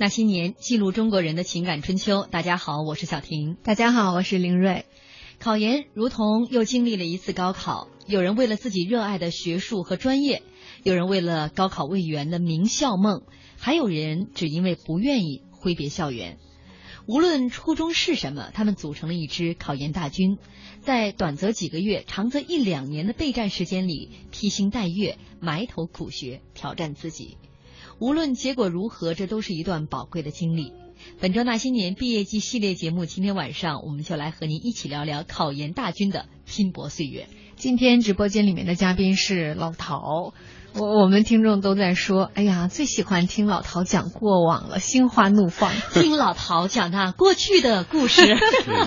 那些年，记录中国人的情感春秋。大家好，我是小婷。大家好，我是林瑞。考研如同又经历了一次高考，有人为了自己热爱的学术和专业，有人为了高考未圆的名校梦，还有人只因为不愿意挥别校园。无论初衷是什么，他们组成了一支考研大军，在短则几个月、长则一两年的备战时间里，披星戴月、埋头苦学，挑战自己。无论结果如何，这都是一段宝贵的经历。本周那些年毕业季系列节目，今天晚上我们就来和您一起聊聊考研大军的拼搏岁月。今天直播间里面的嘉宾是老陶。我我们听众都在说，哎呀，最喜欢听老陶讲过往了，心花怒放。听老陶讲那过去的故事，对，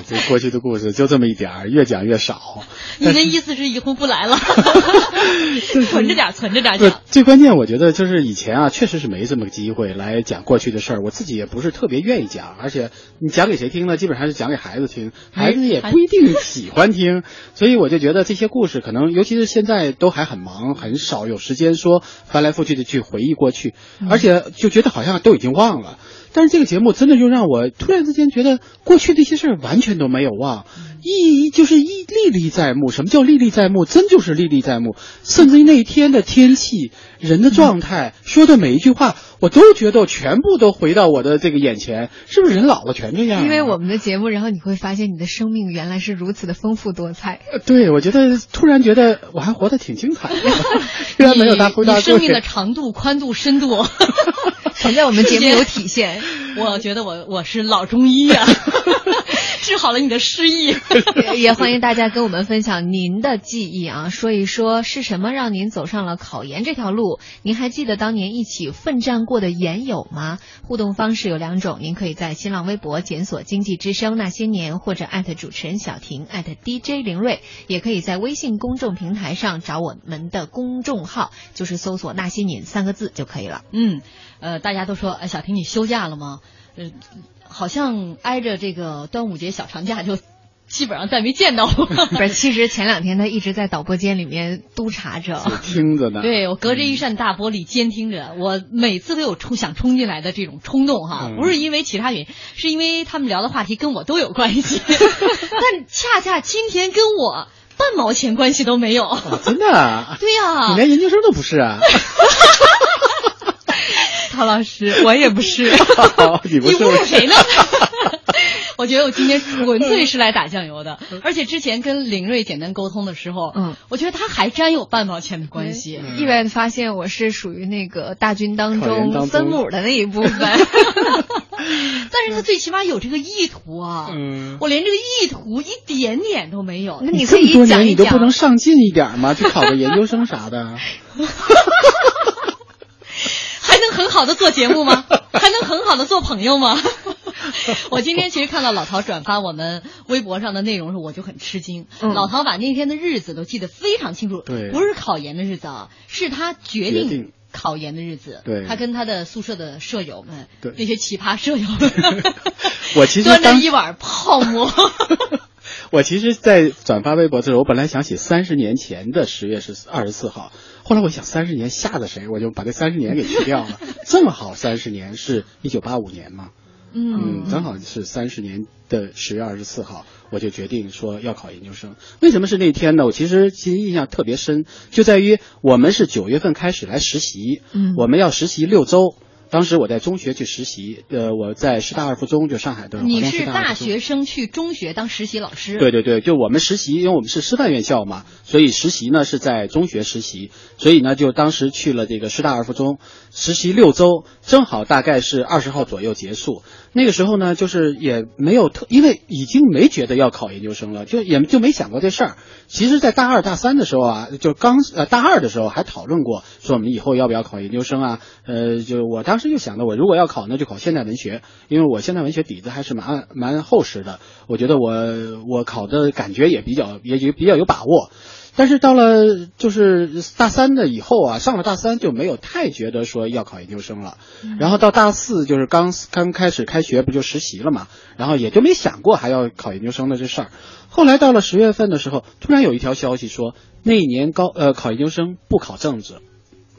这过去的故事就这么一点儿，越讲越少。你的意思是以后不来了？存着点，存着点讲。最关键，我觉得就是以前啊，确实是没这么个机会来讲过去的事儿。我自己也不是特别愿意讲，而且你讲给谁听呢？基本上是讲给孩子听，孩子也不一定喜欢听。所以我就觉得这些故事，可能尤其是现在都还很忙，很少有时间。说翻来覆去的去回忆过去，而且就觉得好像都已经忘了。但是这个节目真的就让我突然之间觉得过去那些事儿完全都没有忘，一就是一历历在目。什么叫历历在目？真就是历历在目。甚至于那一天的天气、人的状态、说的每一句话，我都觉得全部都回到我的这个眼前。是不是人老了全这样？因为我们的节目，然后你会发现你的生命原来是如此的丰富多彩。对，我觉得突然觉得我还活得挺精彩的，虽然没有大辉大你生命的长度、宽度、深度。全在我们节目有体现，我觉得我我是老中医呀，治好了你的失忆。也欢迎大家跟我们分享您的记忆啊，说一说是什么让您走上了考研这条路？您还记得当年一起奋战过的研友吗？互动方式有两种，您可以在新浪微博检索“经济之声那些年”或者艾特主持人小婷艾特 DJ 林睿，也可以在微信公众平台上找我们的公众号，就是搜索“那些年”三个字就可以了。嗯。呃，大家都说，哎，小婷，你休假了吗？呃，好像挨着这个端午节小长假，就基本上再没见到过。不是，其实前两天他一直在导播间里面督查着，听着呢。对我隔着一扇大玻璃监听着，我每次都有冲想冲进来的这种冲动哈，不是因为其他原因，是因为他们聊的话题跟我都有关系，但恰恰今天跟我半毛钱关系都没有。真的？对呀，你连研究生都不是啊。陶老师，我也不是，你侮辱谁呢？我觉得我今天纯粹是来打酱油的，而且之前跟林睿简单沟通的时候，嗯，我觉得他还沾有半毛钱的关系。意外的发现，我是属于那个大军当中分母的那一部分。但是他最起码有这个意图啊，嗯，我连这个意图一点点都没有。那你可以讲一讲，你都不能上进一点吗？去考个研究生啥的。很好的做节目吗？还能很好的做朋友吗？我今天其实看到老陶转发我们微博上的内容时，我就很吃惊。老陶把那天的日子都记得非常清楚，对，不是考研的日子啊，是他决定考研的日子。对，他跟他的宿舍的舍友们，对那些奇葩舍友们，我其实端着一碗泡馍。我其实，在转发微博的时候，我本来想写三十年前的十月十二十四号。后来我想，三十年吓着谁？我就把这三十年给去掉了。正好三十年是一九八五年嘛，嗯，正好是三十年的十月二十四号，我就决定说要考研究生。为什么是那天呢？我其实其实印象特别深，就在于我们是九月份开始来实习，嗯，我们要实习六周。当时我在中学去实习，呃，我在师大二附中，就上海的。你是大学生去中学当实习老师？对对对，就我们实习，因为我们是师范院校嘛，所以实习呢是在中学实习，所以呢就当时去了这个师大二附中实习六周，正好大概是二十号左右结束。那个时候呢，就是也没有特，因为已经没觉得要考研究生了，就也就没想过这事儿。其实，在大二大三的时候啊，就刚呃大二的时候还讨论过，说我们以后要不要考研究生啊？呃，就我当时就想着，我如果要考，那就考现代文学，因为我现代文学底子还是蛮蛮厚实的。我觉得我我考的感觉也比较也也比较有把握。但是到了就是大三的以后啊，上了大三就没有太觉得说要考研究生了。然后到大四就是刚刚开始开学不就实习了嘛，然后也就没想过还要考研究生的这事儿。后来到了十月份的时候，突然有一条消息说那一年高呃考研究生不考政治。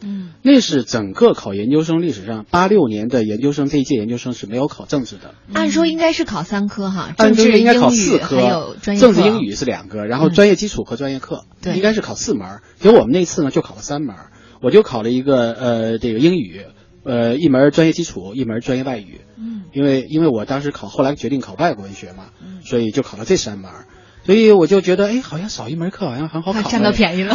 嗯，那是整个考研究生历史上八六年的研究生这一届研究生是没有考政治的。按说应该是考三科哈，按政治、应该考英语四科，还有专业政治、英语是两个，然后嗯专业基础和专业课，对应该是考四门儿。结果我们那次呢就考了三门，我就考了一个呃这个英语，呃一门专业基础，一门专业外语。嗯，因为因为我当时考，后来决定考外国文学嘛，嗯所以就考了这三门儿。所以我就觉得，哎，好像少一门课好像很好考哎。占到便宜了。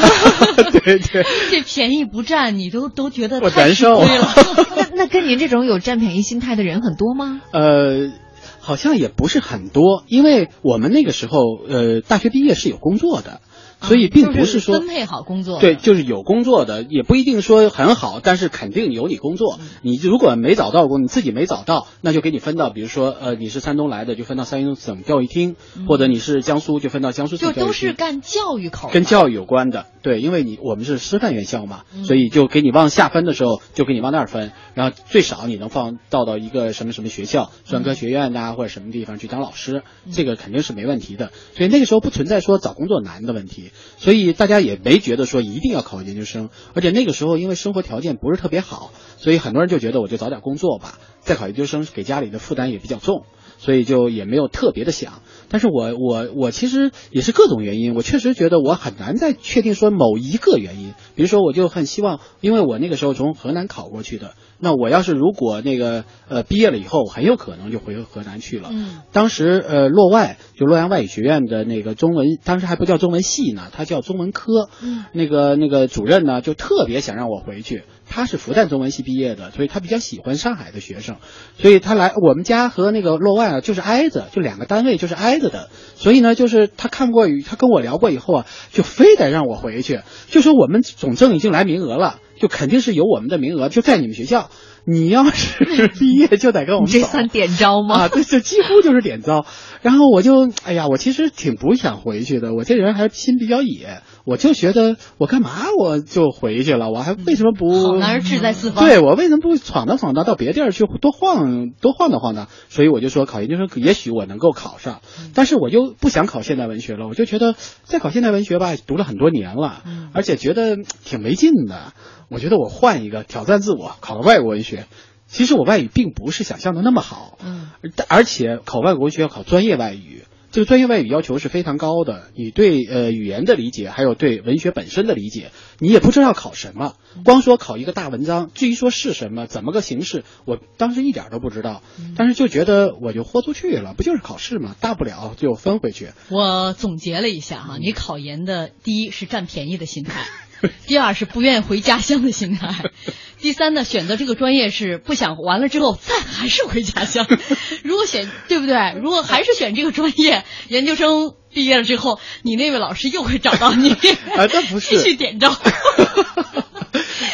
对 对，这便宜不占，你都都觉得我太难受了。那那跟您这种有占便宜心态的人很多吗？呃，好像也不是很多，因为我们那个时候，呃，大学毕业是有工作的，所以并不是说分配好工作。对，，就是有工作的，也不一定说很好，但是肯定有你工作。你如果没找到工，你自己没找到，那就给你分到，比如说，呃，你是山东来的，就分到山东省教育厅，或者你是江苏，就分到江苏省教育厅。就都是干教育口的，跟教育有关的，对，因为你我们是师范院校嘛，嗯所以就给你往下分的时候，就给你往那儿分，然后最少你能放到到一个什么什么学校，专科学院呐、或者什么地方去当老师，这个肯定是没问题的。所以那个时候不存在说找工作难的问题，所以大家也没觉得说一定要考研究生，而且那个时候因为生活条件不是特别好，所以很多人就觉得我就早点工作吧，再考研究生给家里的负担也比较重。所以就也没有特别的想，但是我我我其实也是各种原因，我确实觉得我很难再确定说某一个原因。比如说，我就很希望，因为我那个时候从河南考过去的，那我要是如果那个呃毕业了以后，很有可能就回河南去了。嗯当时呃洛外就洛阳外语学院的那个中文，当时还不叫中文系呢，它叫中文科。嗯那个那个主任呢，就特别想让我回去。他是复旦中文系毕业的，所以他比较喜欢上海的学生，所以他来我们家和那个洛外啊就是挨着，就两个单位就是挨着的。所以呢，就是他看过与，他跟我聊过以后啊，就非得让我回去，就说我们总政已经来名额了，就肯定是有我们的名额，就在你们学校。你要是毕业就得跟我们走。这算点招吗？啊，对，这几乎就是点招。然后我就，哎呀，我其实挺不想回去的。我这人还心比较野，我就觉得我干嘛我就回去了？我还为什么不？好男儿志在四方。对我为什么不闯荡闯荡到别地儿去多晃多晃荡晃荡？所以我就说考研究生，也许我能够考上，但是我就不想考现代文学了。我就觉得再考现代文学吧，读了很多年了，而且觉得挺没劲的。我觉得我换一个挑战自我，考个外国文学。其实我外语并不是想象的那么好，嗯，而且考外国文学要考专业外语，这个专业外语要求是非常高的。你对呃语言的理解，还有对文学本身的理解，你也不知道要考什么。光说考一个大文章，至于说是什么，怎么个形式，我当时一点都不知道。但是就觉得我就豁出去了，不就是考试吗？大不了就分回去。我总结了一下哈，你考研的第一是占便宜的心态，第二是不愿意回家乡的心态，第三呢选择这个专业是不想完了之后再还是回家乡。如果选对不对？如果还是选这个专业，研究生毕业了之后，你那位老师又会找到你，啊，这不是继续点招，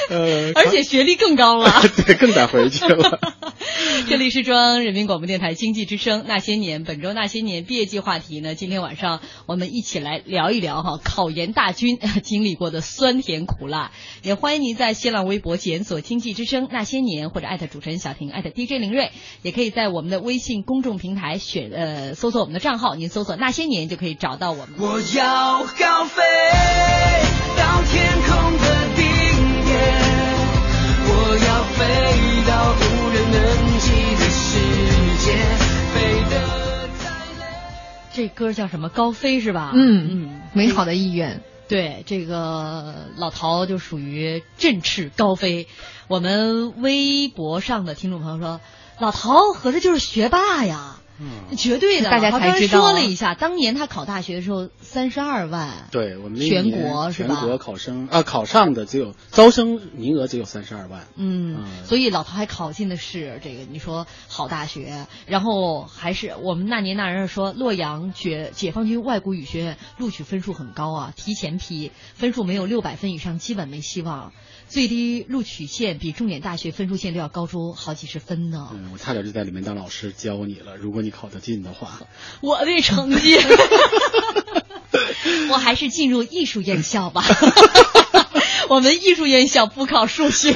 呃，而且学历更高了。对，更得回去了。这里是中央人民广播电台经济之声那些年，本周那些年毕业季话题呢，今天晚上我们一起来聊一聊哈，考研大军 经历过的酸甜苦辣。也欢迎您在新浪微博检索“经济之声那些年”或者艾特主持人小婷艾特 DJ 林睿，也可以在我们的微信公众平台选呃搜索我们的账号，您搜索“那些年”就可以找到我们。我要高飞到天空的顶点，我要飞到这歌叫什么？高飞是吧？嗯嗯，美好的意愿。对，这个老陶就属于振翅高飞。我们微博上的听众朋友说，老陶合着就是学霸呀，嗯，绝对的。大家才才知道说了一下，当年他考大学的时候三十二万，对我们全国是吧全国考生啊，考上的只有招生名额只有三十二万。嗯，嗯所以老陶还考进的是这个，你说好大学，然后还是我们那年那人说洛阳解解放军外国语学院录取分数很高啊，提前批，分数没有六百分以上基本没希望，最低录取线比重点大学分数线都要高出好几十分呢。嗯，我差点就在里面当老师教你了。如果你考得进的话，我的成绩，我还是进入艺术院校吧。我们艺术院校不考数学，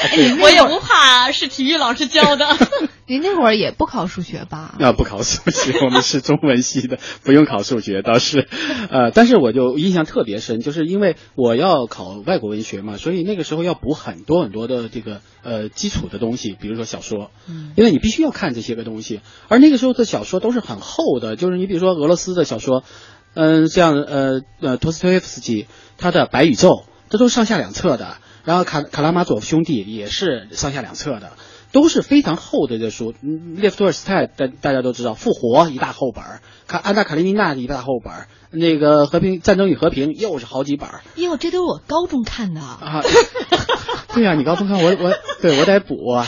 我也不怕是体育老师教的。您那会儿也不考数学吧？啊，不考数学，我们是中文系的，不用考数学倒是，呃，但是我就印象特别深，就是因为我要考外国文学嘛，所以那个时候要补很多很多的这个呃基础的东西，比如说小说，嗯因为你必须要看这些个东西，而那个时候的小说都是很厚的，就是你比如说俄罗斯的小说，嗯、像呃呃托斯托耶夫斯基他的《白宇宙》，这都是上下两册的，然后卡卡拉马佐夫兄弟也是上下两册的。都是非常厚的这书，嗯，列夫托尔斯泰大大家都知道，《复活》一大厚本儿，卡安娜卡列尼娜一大厚本儿，那个和平战争与和平又是好几本儿哟，这都是我高中看的。啊。对呀、你高中看我我对我得补啊，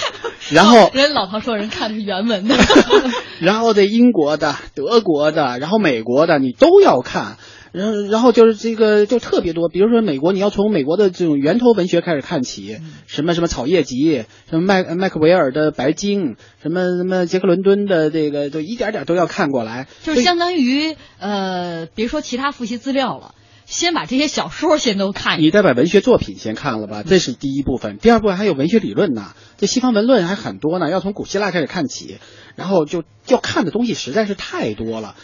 然后 人老唐说人看的是原文的，然后这英国的、德国的，然后美国的，你都要看。然后，然后就是这个就特别多，比如说美国，你要从美国的这种源头文学开始看起，什么什么草叶集，什么麦麦克维尔的白鲸，什么什么杰克伦敦的这个，就一点点都要看过来。就是相当于呃，别说其他复习资料了，先把这些小说先都看你得把文学作品先看了吧，这是第一部分。第二部分还有文学理论呢，这西方文论还很多呢，要从古希腊开始看起，然后就要看的东西实在是太多了，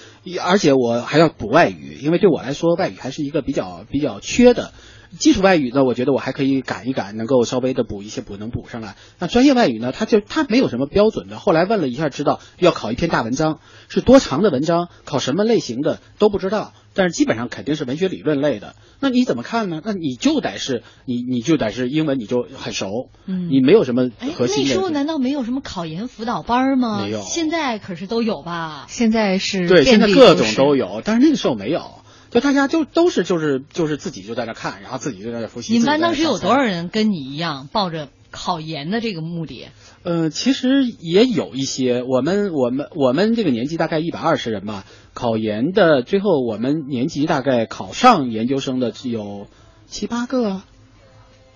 而且我还要补外语，因为对我来说外语还是一个比较比较缺的。基础外语呢，我觉得我还可以赶一赶，能够稍微的补一些，补能补上来。那专业外语呢，它就它没有什么标准的。后来问了一下，知道要考一篇大文章，是多长的文章，考什么类型的都不知道，但是基本上肯定是文学理论类的。那你怎么看呢？那你就得是你你就得是英文你就很熟，嗯你没有什么哎，核心的。那时候难道没有什么考研辅导班吗？没有现在可是都有吧？现在是对，现在各种都有，但是那个时候没有，就大家就都是就是就是自己就在那看，然后自己就在那复习。你们班当时有多少人？跟你一样抱着考研的这个目的？呃，其实也有一些，我们我们我们这个年级大概一百二十人吧，考研的最后我们年级大概考上研究生的只有七八个啊。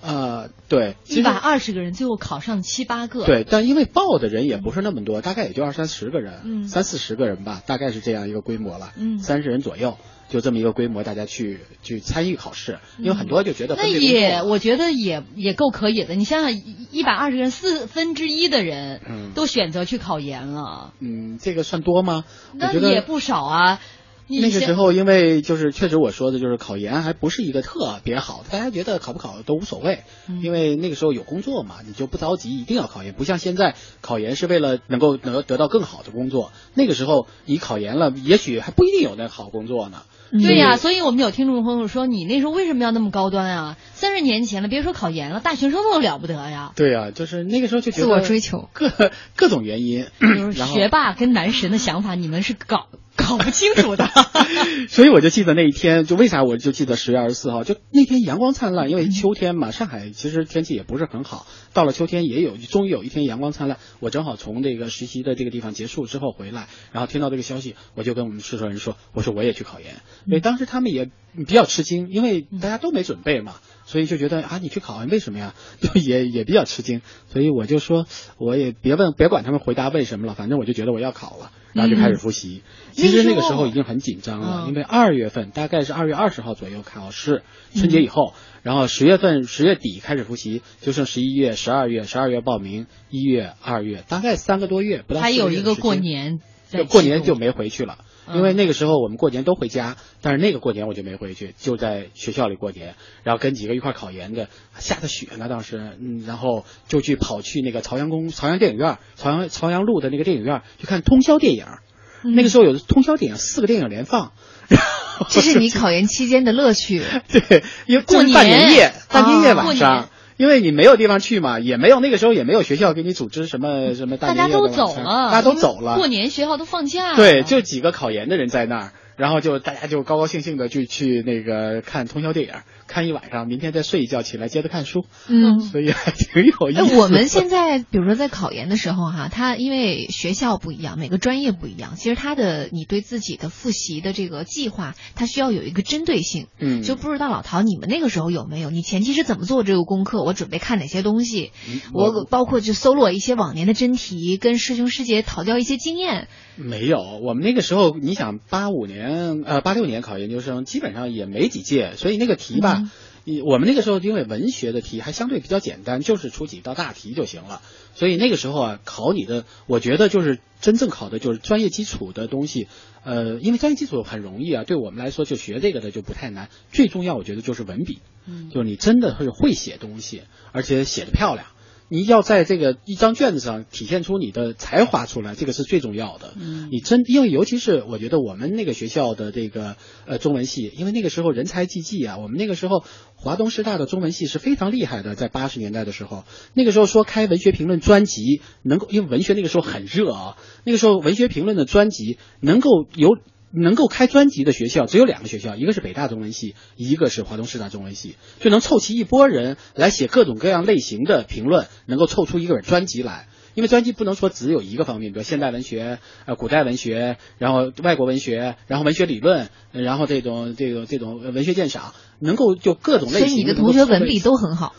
呃，对，一百二十个人，最后考上七八个。，对，但因为报的人也不是那么多，大概也就二三十个人，嗯三四十个人吧，大概是这样一个规模了，嗯三十人左右，就这么一个规模，大家去去参与考试，因为很多就觉得那也我觉得也也够可以的。你想想，一百二十个人，四分之一的人嗯都选择去考研了，嗯，这个算多吗？那也不少啊。那个时候，因为就是确实我说的就是考研还不是一个特别好，大家觉得考不考都无所谓，嗯因为那个时候有工作嘛，你就不着急一定要考研，不像现在考研是为了能够得得到更好的工作。那个时候你考研了，也许还不一定有那好工作呢。对呀、所以所以我们有听众朋友说，你那时候为什么要那么高端啊？三十年前了，别说考研了，大学生都了不得呀。对呀、就是那个时候就觉得自我追求。各各种原因，学霸跟男神的想法，你们是搞搞不清楚的。所以我就记得那一天，就为啥我就记得十月二十四号，就那天阳光灿烂，因为秋天嘛，上海其实天气也不是很好，到了秋天也有，终于有一天阳光灿烂。我正好从这个实习的这个地方结束之后回来，然后听到这个消息，我就跟我们宿舍人说，我说我也去考研。所以当时他们也比较吃惊，因为大家都没准备嘛。所以就觉得啊，你去考研为什么呀？就也也比较吃惊，所以我就说，我也别问，别管他们回答为什么了，反正我就觉得我要考了，然后就开始复习。其实那个时候已经很紧张了，嗯。因为二月份大概是二月二十号左右考试，春节以后，然后十月份十月底开始复习，就剩十一月、十二月、十二月报名，一月、二月，大概三个多月，不到四还有一个过年就过年就没回去了，嗯因为那个时候我们过年都回家，但是那个过年我就没回去，就在学校里过年，然后跟几个一块儿考研的，下着雪呢当时，嗯，然后就去跑去那个朝阳公、朝阳电影院、朝阳朝阳路的那个电影院去看通宵电影，嗯那个时候有通宵电影，四个电影连放。然后这是你考研期间的乐趣。对，因为过年年夜，半年夜晚上。因为你没有地方去嘛，也没有那个时候也没有学校给你组织什么什么大大家都走了，大家都走了，过年学校都放假了。对，就几个考研的人在那儿，然后就大家就高高兴兴的就去那个看通宵电影，看一晚上，明天再睡一觉，起来接着看书，嗯。所以还挺有意哎，思。我们现在比如说在考研的时候哈，他因为学校不一样，每个专业不一样，其实他的你对自己的复习的这个计划，他需要有一个针对性。嗯，就不知道老陶你们那个时候有没有？你前期是怎么做这个功课？我准备看哪些东西？嗯我包括就搜罗一些往年的真题，跟师兄师姐讨教一些经验。没有，我们那个时候，你想八五年呃八六年考研究生，基本上也没几届，所以那个题吧。嗯你我们那个时候因为文学的题还相对比较简单，就是出几道大题就行了。所以那个时候啊，考你的，我觉得就是真正考的就是专业基础的东西。呃，因为专业基础很容易啊，对我们来说就学这个的就不太难。最重要，我觉得就是文笔，嗯就是你真的是会写东西，而且写的漂亮。你要在这个一张卷子上体现出你的才华出来，这个是最重要的。嗯你真因为尤其是我觉得我们那个学校的这个呃中文系，因为那个时候人才济济啊，我们那个时候华东师大的中文系是非常厉害的，在八十年代的时候，那个时候说开文学评论专辑能够，因为文学那个时候很热啊，那个时候文学评论的专辑能够有。能够开专辑的学校只有两个学校，一个是北大中文系，一个是华东师大中文系，就能凑齐一波人来写各种各样类型的评论，能够凑出一个本专辑来。因为专辑不能说只有一个方面，比如现代文学、呃古代文学，然后外国文学，然后文学理论，呃然后这种这种这种呃文学鉴赏，能够就各种类型。所以你的同学文笔都很好。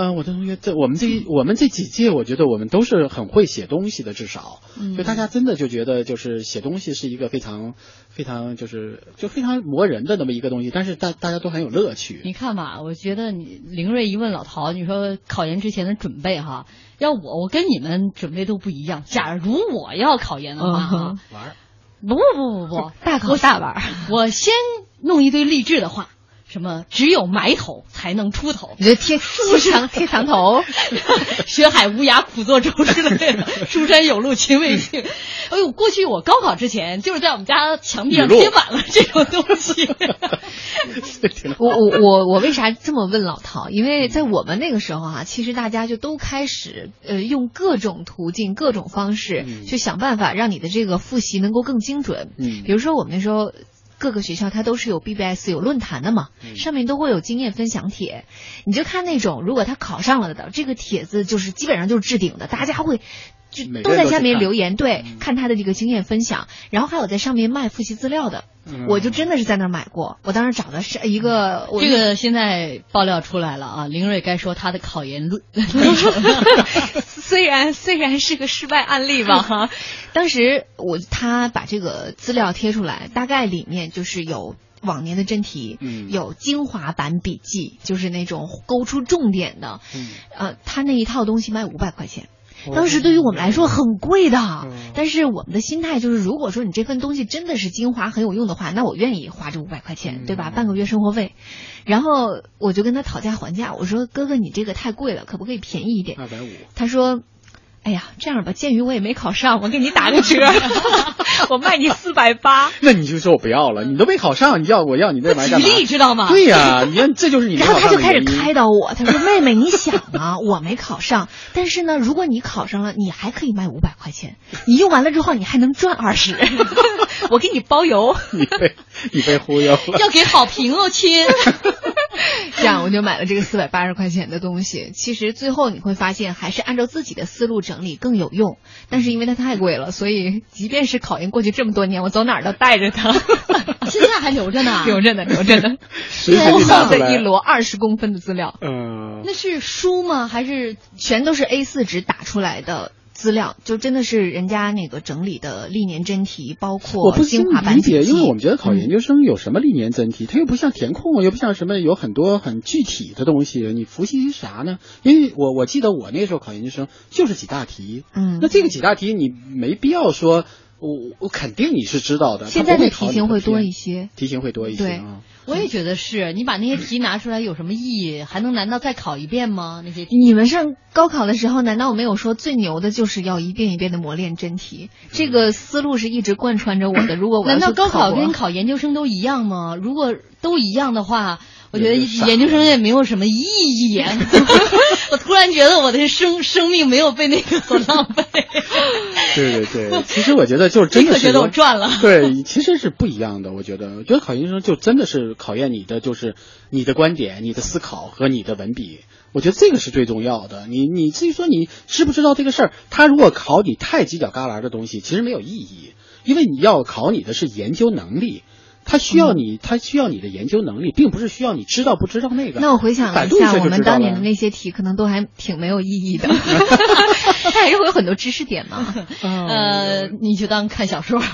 嗯、我的同学，这我们这一我们这几届，我觉得我们都是很会写东西的，至少，嗯就大家真的就觉得就是写东西是一个非常非常就是就非常磨人的那么一个东西，但是大大家都很有乐趣。你看吧，我觉得你凌睿一问老陶，你说考研之前的准备哈，要我我跟你们准备都不一样。假如我要考研的话哈，嗯玩儿，不不不不不，大考大玩儿，我先弄一堆励志的话，什么只有埋头才能出头，你就贴贴墙贴墙头，学海无涯苦作舟之类的，书山有路勤为径。哎呦，过去我高考之前就是在我们家墙壁上贴满了这种东西。我我我我为啥这么问老陶？因为在我们那个时候啊，其实大家就都开始呃用各种途径、各种方式嗯去想办法让你的这个复习能够更精准。嗯比如说我们那时候。各个学校它都是有 BBS 有论坛的嘛，嗯。上面都会有经验分享帖，你就看那种如果他考上了的这个帖子，就是基本上就是置顶的，大家会就都在下面留言，对，嗯。看他的这个经验分享，然后还有在上面卖复习资料的，嗯。我就真的是在那儿买过，我当时找的是一个我这个现在爆料出来了啊，林睿该说他的考研路历程了。虽然虽然是个失败案例吧哈，当时我他把这个资料贴出来，大概里面就是有。往年的真题，嗯。有精华版笔记，就是那种勾出重点的，嗯。呃，他那一套东西卖五百块钱，当时对于我们来说很贵的，哦但是我们的心态就是，如果说你这份东西真的是精华很有用的话，那我愿意花这五百块钱，嗯对吧？半个月生活费。然后我就跟他讨价还价，我说哥哥你这个太贵了，可不可以便宜一点？二百五，他说。哎呀，这样吧，鉴于我也没考上，我给你打个折，我卖你四百八。那你就说我不要了，你都没考上，你要我要你那玩意儿干嘛？举例知道吗？对呀、你看这就是你 然后他就开始开导我，他说：“妹妹，你想啊，我没考上，但是呢，如果你考上了，你还可以卖五百块钱，你用完了之后，你还能赚二十，我给你包邮。你被忽悠了。要给好评哦，亲。这样我就买了这个四百八十块钱的东西。其实最后你会发现，还是按照自己的思路整理更有用。但是因为它太贵了，所以即便是考研过去这么多年，我走哪儿都带着它，现在还留着呢。留着呢，留着呢。随时就拿出来厚的一摞二十公分的资料，嗯，那是书吗？还是全都是 A 4纸打出来的。资料就真的是人家那个整理的历年真题，包我括不精华版理解，因为我们觉得考研嗯究生有什么历年真题，它又不像填空，又不像什么有很多很具体的东西，你复习啥呢？因为我我记得我那时候考研究生就是几大题，嗯，那这个几大题你没必要说，我我肯定你是知道的，现在的题型会多一些。题型会多一些对啊。我也觉得是你把那些 题拿出来有什么意义？还能难道再考一遍吗？那些题你们上高考的时候，难道我没有说最牛的就是要一遍一遍的磨练真题？这个思路是一直贯穿着我的。如果我难道高考跟考研究生都一样吗？如果都一样的话，我觉得研究生也没有什么意义啊。我突然觉得我的生生命没有被那个所浪费。对对对，其实我觉得就是真的是觉得我赚了。对，其实是不一样的。我觉得，我觉得考研究生就真的是考验你的，就是你的观点、你的思考和你的文笔。我觉得这个是最重要的。你你至于说你知不知道这个事儿，他如果考你太犄角旮旯的东西，其实没有意义，因为你要考你的是研究能力。他需要你，他需要你的研究能力，并不是需要你知道不知道那个。那我回想一一下，我们当年的那些题，可能都还挺没有意义的。它还是会有很多知识点嘛。呃，你就当看小说。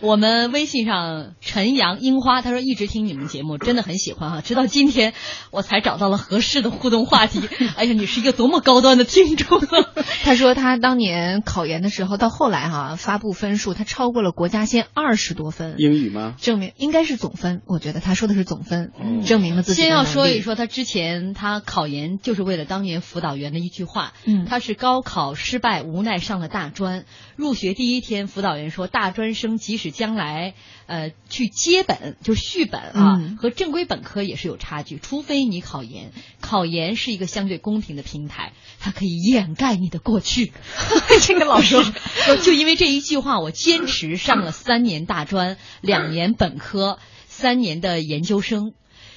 我们微信上陈阳樱花他说一直听你们节目，真的很喜欢哈、直到今天我才找到了合适的互动话题。哎呀，你是一个多么高端的听众！他说他当年考研的时候，到后来哈、发布分数，他超过了国家线二十多分，英语吗？证明应该是总分。我觉得他说的是总分，嗯证明了自己先要说一，说他之前他考研就是为了当年辅导员的一句话，嗯他是高考失败，无奈上了大专。入学第一天，辅导员说，大专生即使将来呃去接本，就是续本啊，嗯和正规本科也是有差距，除非你考研，考研是一个相对公平的平台，它可以掩盖你的过去。这个老师说，就因为这一句话，我坚持上了三年大专，两年本科，三年的研究生。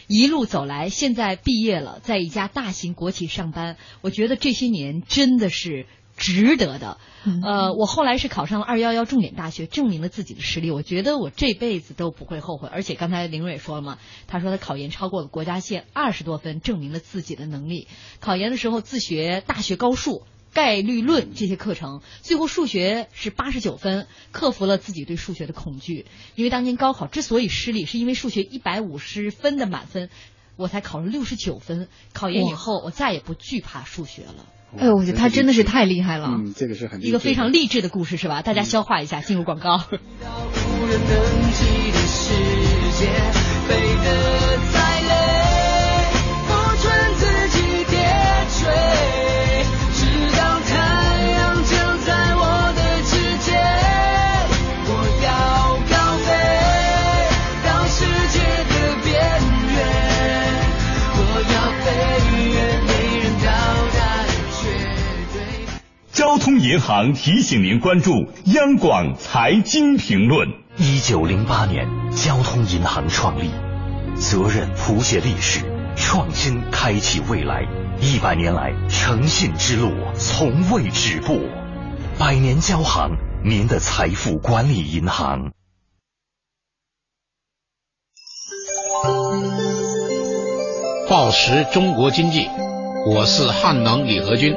一路走来，现在毕业了，在一家大型国企上班，我觉得这些年真的是值得的。嗯呃，我后来是考上了二幺幺重点大学，证明了自己的实力。我觉得我这辈子都不会后悔。而且刚才林蕊说了嘛，他说他考研超过了国家线二十多分，证明了自己的能力。考研的时候自学大学高数。概率论这些课程，最后数学是八十九分，克服了自己对数学的恐惧。因为当年高考之所以失利，是因为数学一百五十分的满分，我才考了六十九分。考研以后，我再也不惧怕数学了。哎呦，我觉得他真的是太厉害了。嗯，这个是很一个非常励志的故事是吧？大家消化一下，进入广告。无人能及的世界，银行提醒您关注央广财经评论。一九零八年，交通银行创立，责任谱写历史，创新开启未来。一百年来，诚信之路从未止步。百年交行，您的财富管理银行。报时中国经济，我是汉能李和军。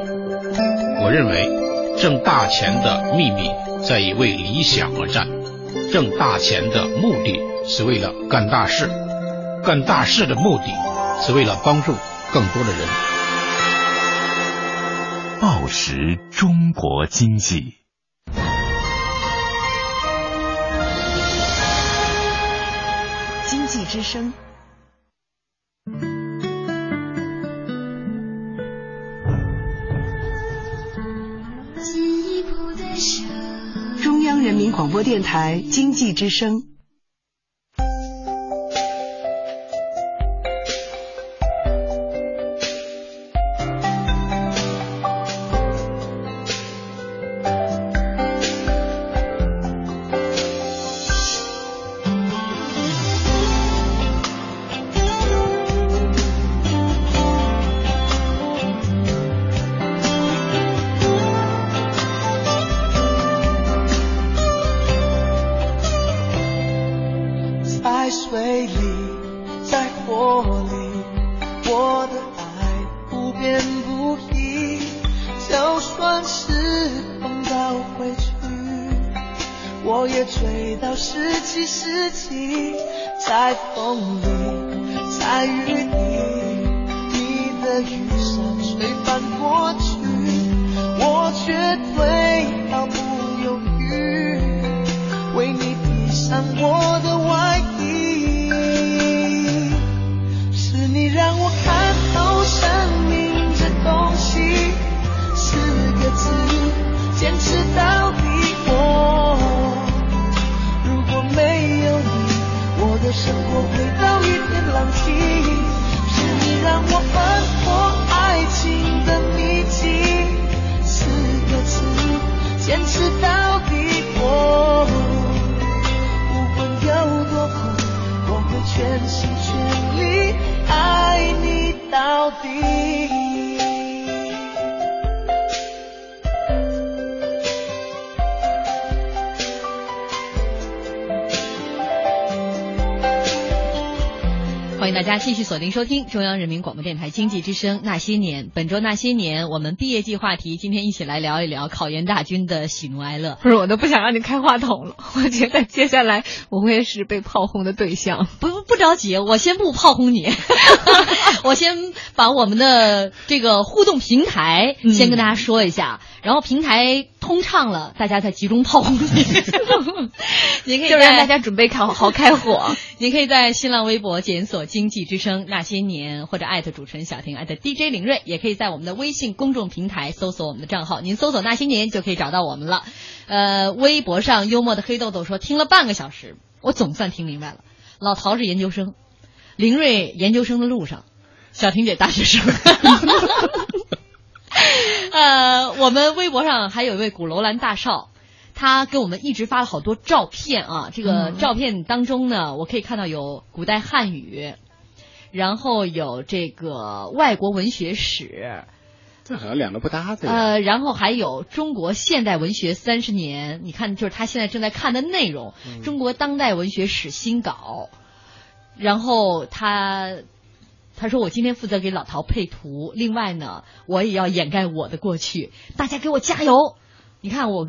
我认为，挣大钱的秘密在于为理想而战，挣大钱的目的是为了干大事，干大事的目的是为了帮助更多的人。报时中国经济，经济之声。央人民广播电台经济之声。继续锁定收听中央人民广播电台经济之声《那些年》。本周《那些年》，我们毕业季话题，今天一起来聊一聊考研大军的喜怒哀乐。不是，我都不想让你开话筒了。我觉得接下来我会是被炮轰的对象。不不不着急，我先不炮轰你，我先把我们的这个互动平台先跟大家说一下，然后平台通畅了，大家再集中炮轰你。你可以就让大家准备好好开火。您可以在新浪微博检索“经济之声那些年”或者艾特主持人小婷艾特 DJ 林睿，也可以在我们的微信公众平台搜索我们的账号，您搜索“那些年”就可以找到我们了。呃，微博上幽默的黑豆豆说，听了半个小时，我总算听明白了。老陶是研究生，林睿研究生的路上，小婷姐大学生。呃，我们微博上还有一位古楼兰大少，他给我们一直发了好多照片啊。这个嗯照片当中呢，我可以看到有古代汉语，然后有这个外国文学史，这好像两个不搭的。呃，然后还有中国现代文学三十年，你看，就是他现在正在看的内容，嗯中国当代文学史新稿。然后他他说我今天负责给老陶配图，另外呢，我也要掩盖我的过去，大家给我加油！你看我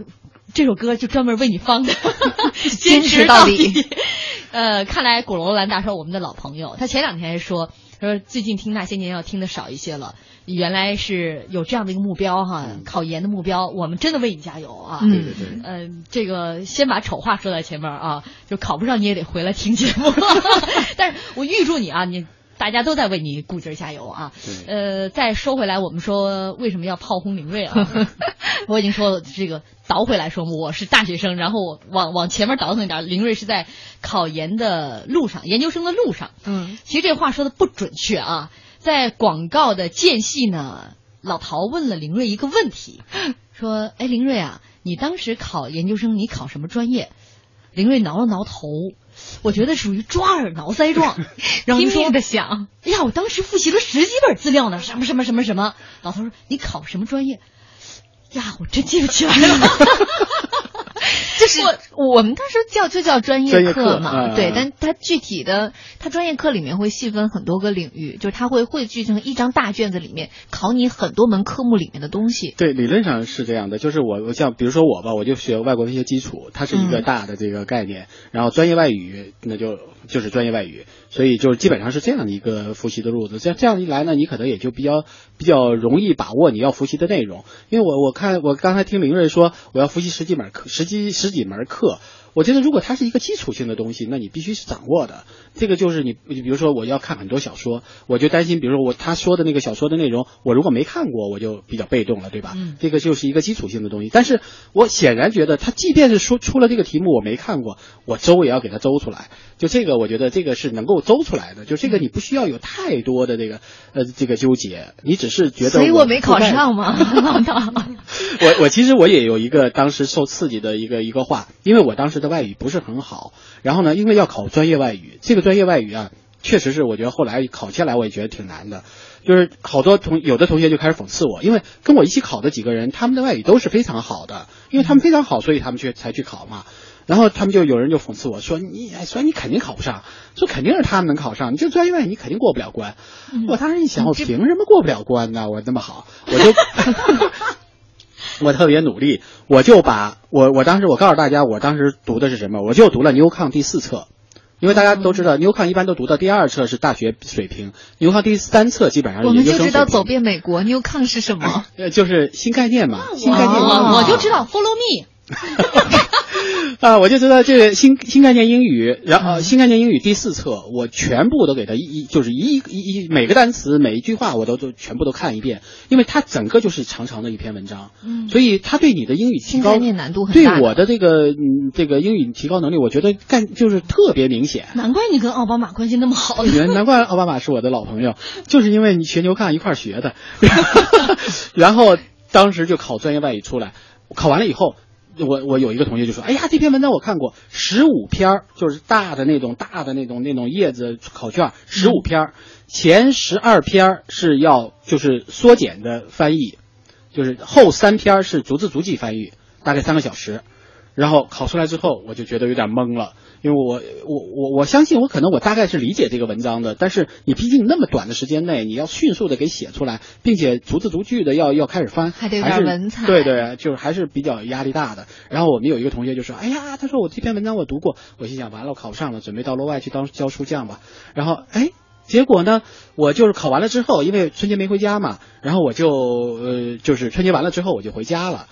这首歌就专门为你放的，坚持到底。呃，看来古罗兰大少我们的老朋友，他前两天还说，他说最近听那些年要听的少一些了，原来是有这样的一个目标哈，考研的目标，我们真的为你加油啊！嗯对对对，嗯、这个先把丑话说在前面啊，就考不上你也得回来听节目。但是我预祝你啊，你大家都在为你鼓劲儿加油啊。呃，再说回来，我们说为什么要炮轰林睿啊？我已经说了，这个倒回来说，我是大学生，然后我往往前面倒腾一点，林睿是在考研的路上，研究生的路上。嗯，其实这话说的不准确啊，在广告的间隙呢，老陶问了林睿一个问题，说：“哎，林睿啊，你当时考研究生，你考什么专业？”林睿挠了挠头，我觉得属于抓耳挠腮状，然后说拼命的想，哎呀，我当时复习了十几本资料呢，什么什么什么什么。老头说：“你考什么专业？”呀，我真记不起来了。就是我们当时叫就叫专专业课嘛，课嗯对，嗯但它具体的，它专业课里面会细分很多个领域，就是它会汇聚成一张大卷子里面考你很多门科目里面的东西。对，理论上是这样的，就是我我像比如说我吧，我就学外国文学基础，它是一个嗯大的这个概念，然后专业外语那就就是专业外语，所以就是基本上是这样的一个复习的路子。这样这样一来呢，你可能也就比较比较容易把握你要复习的内容。因为我我看我刚才听林瑞说我要复习十几门课，十几十几几门课。我觉得，如果它是一个基础性的东西，那你必须是掌握的。这个就是你，比如说我要看很多小说，我就担心，比如说我他说的那个小说的内容，我如果没看过，我就比较被动了，对吧？嗯这个就是一个基础性的东西。但是我显然觉得，他即便是说出了这个题目我没看过，我周也要给他周出来。就这个，我觉得这个是能够周出来的。就这个，你不需要有太多的这个呃这个纠结，你只是觉得所以我没考上嘛 老大。我我其实我也有一个当时受刺激的一个一个话，因为我当时的外语不是很好，然后呢，因为要考专业外语，这个专业外语啊，确实是我觉得后来考下来我也觉得挺难的，就是好多同有的同学就开始讽刺我，因为跟我一起考的几个人，他们的外语都是非常好的，因为他们非常好，所以他们去才去考嘛。然后他们就有人就讽刺我说你，哎说你肯定考不上，说肯定是他们能考上，你就专业外语你肯定过不了关。我当时一想，我凭什么过不了关呢？我那么好，我就 我特别努力，我就把我我当时我告诉大家，我当时读的是什么，我就读了 New Con 第四册。因为大家都知道，New Con 一般都读到第二册是大学水平，，New Con 第三册基本上是我们就。知道走遍美国 New Con 是什么？呃，就是新概念嘛，新概念。我就知道 follow me。啊，我就知道这个新新概念英语，然后、呃新概念英语第四册，我全部都给他一一就是一一一每个单词每一句话我都都全部都看一遍，因为它整个就是长长的一篇文章，嗯所以它对你的英语提高念难度很对我的这个嗯这个英语提高能力，我觉得干就是特别明显。难怪你跟奥巴马关系那么好难怪奥巴马是我的老朋友，就是因为你学牛看一块儿学的，然后当时就考专业外语出来，考完了以后，我我有一个同学就说，哎呀，这篇文章我看过，十五篇儿就是大的那种大的那种那种叶子考卷，十五篇儿，前十二篇儿是要就是缩减的翻译，就是后三篇儿是逐字逐句翻译，大概三个小时。然后考出来之后，我就觉得有点懵了，因为我我我我相信我可能我大概是理解这个文章的，但是你毕竟那么短的时间内，你要迅速的给写出来，并且逐字逐句的要要开始翻，还得有点文采对对，就是还是比较压力大的。然后我们有一个同学就说：“哎呀，他说我这篇文章我读过。”我心想完了，我考不上了，准备到罗外去当教书匠吧。然后哎。结果呢，我就是考完了之后，因为春节没回家嘛，然后我就呃，就是春节完了之后我就回家了。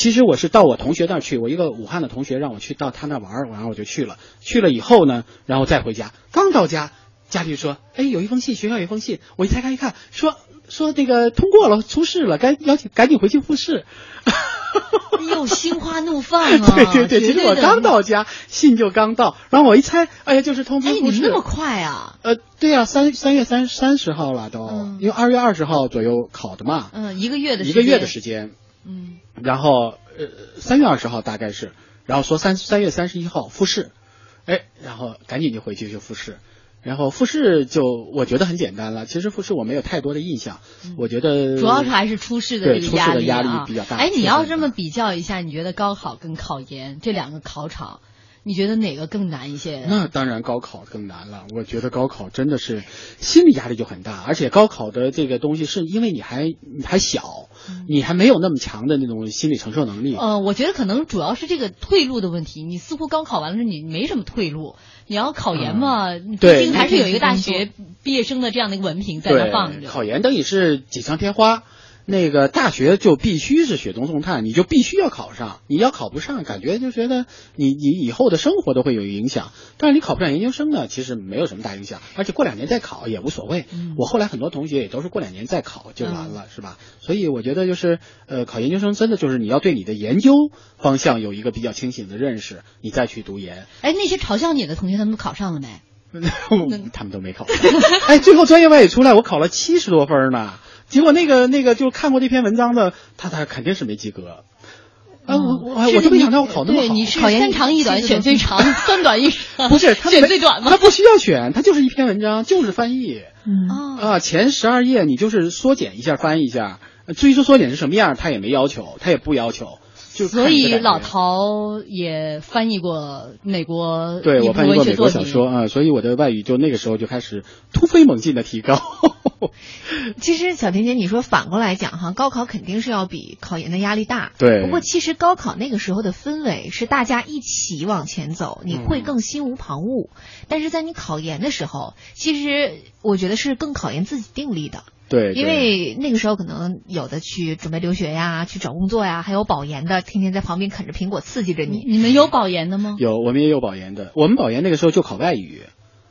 其实我是到我同学那儿去，我一个武汉的同学让我去到他那玩儿，然后我就去了。去了以后呢，然后再回家，刚到家，家里说：“哎，有一封信，学校有一封信。”我一拆开一看，说说那个通过了，出事了，赶邀请赶紧回去复试。哎呦，心花怒放啊！对对对，绝其实我刚到家，信就刚到，然后我一猜，哎呀，就是通知哎，复试。你们那么快啊？呃，对呀、三三月三三十号了都，嗯因为二月二十号左右考的嘛，嗯，一个月的一个月的时间，嗯，然后呃三月二十号大概是，然后说三三月三十一号复试，哎，然后赶紧就回去就复试，然后复试就我觉得很简单了，其实复试我没有太多的印象，我觉得主要是还是初试的这个压力出试的压力啊比较大。哎，你要这么比较一下，你觉得高考跟考研这两个考场，你觉得哪个更难一些？那当然高考更难了，我觉得高考真的是心理压力就很大，而且高考的这个东西是因为你还你还小，你还没有那么强的那种心理承受能力。呃，我觉得可能主要是这个退路的问题。你似乎高考完了，你没什么退路。你要考研嘛，你毕对竟还是有一个大学毕业生的这样的一个文凭在那放，着。考研等于是锦上添花。那个大学就必须是雪中送炭，你就必须要考上。你要考不上，感觉就觉得你你以后的生活都会有影响。但是你考不上研究生呢，其实没有什么大影响，而且过两年再考也无所谓。嗯我后来很多同学也都是过两年再考就完了，是吧？所以我觉得就是呃，考研究生真的就是你要对你的研究方向有一个比较清醒的认识，你再去读研。哎，那些嘲笑你的同学，他们都考上了没？他们都没考上。哎，最后专业外语出来，我考了七十多分呢。结果那个那个就看过这篇文章的，他他肯定是没及格。啊，我我我就没想到我考那么好。对，你是考研三长一短，选最长，三短一 长。不是他选最短吗他？不需要选，他就是一篇文章，就是翻译嗯，啊，啊。前十二页你就是缩减一下翻译一下，呃至于说缩减是什么样，他也没要求，他也不要求。就所以老陶也翻译过美国对我翻译过美文学作品国小说啊、所以我的外语就那个时候就开始突飞猛进的提高。其实小甜姐，你说反过来讲哈，高考肯定是要比考研的压力大。对不过其实高考那个时候的氛围是大家一起往前走，你会更心无旁骛。但是在你考研的时候，其实我觉得是更考验自己定力的。对，因为那个时候可能有的去准备留学呀，去找工作呀，还有保研的，天天在旁边啃着苹果刺激着你你。们有保研的吗？有我们也有保研的，我们保研那个时候就考外语。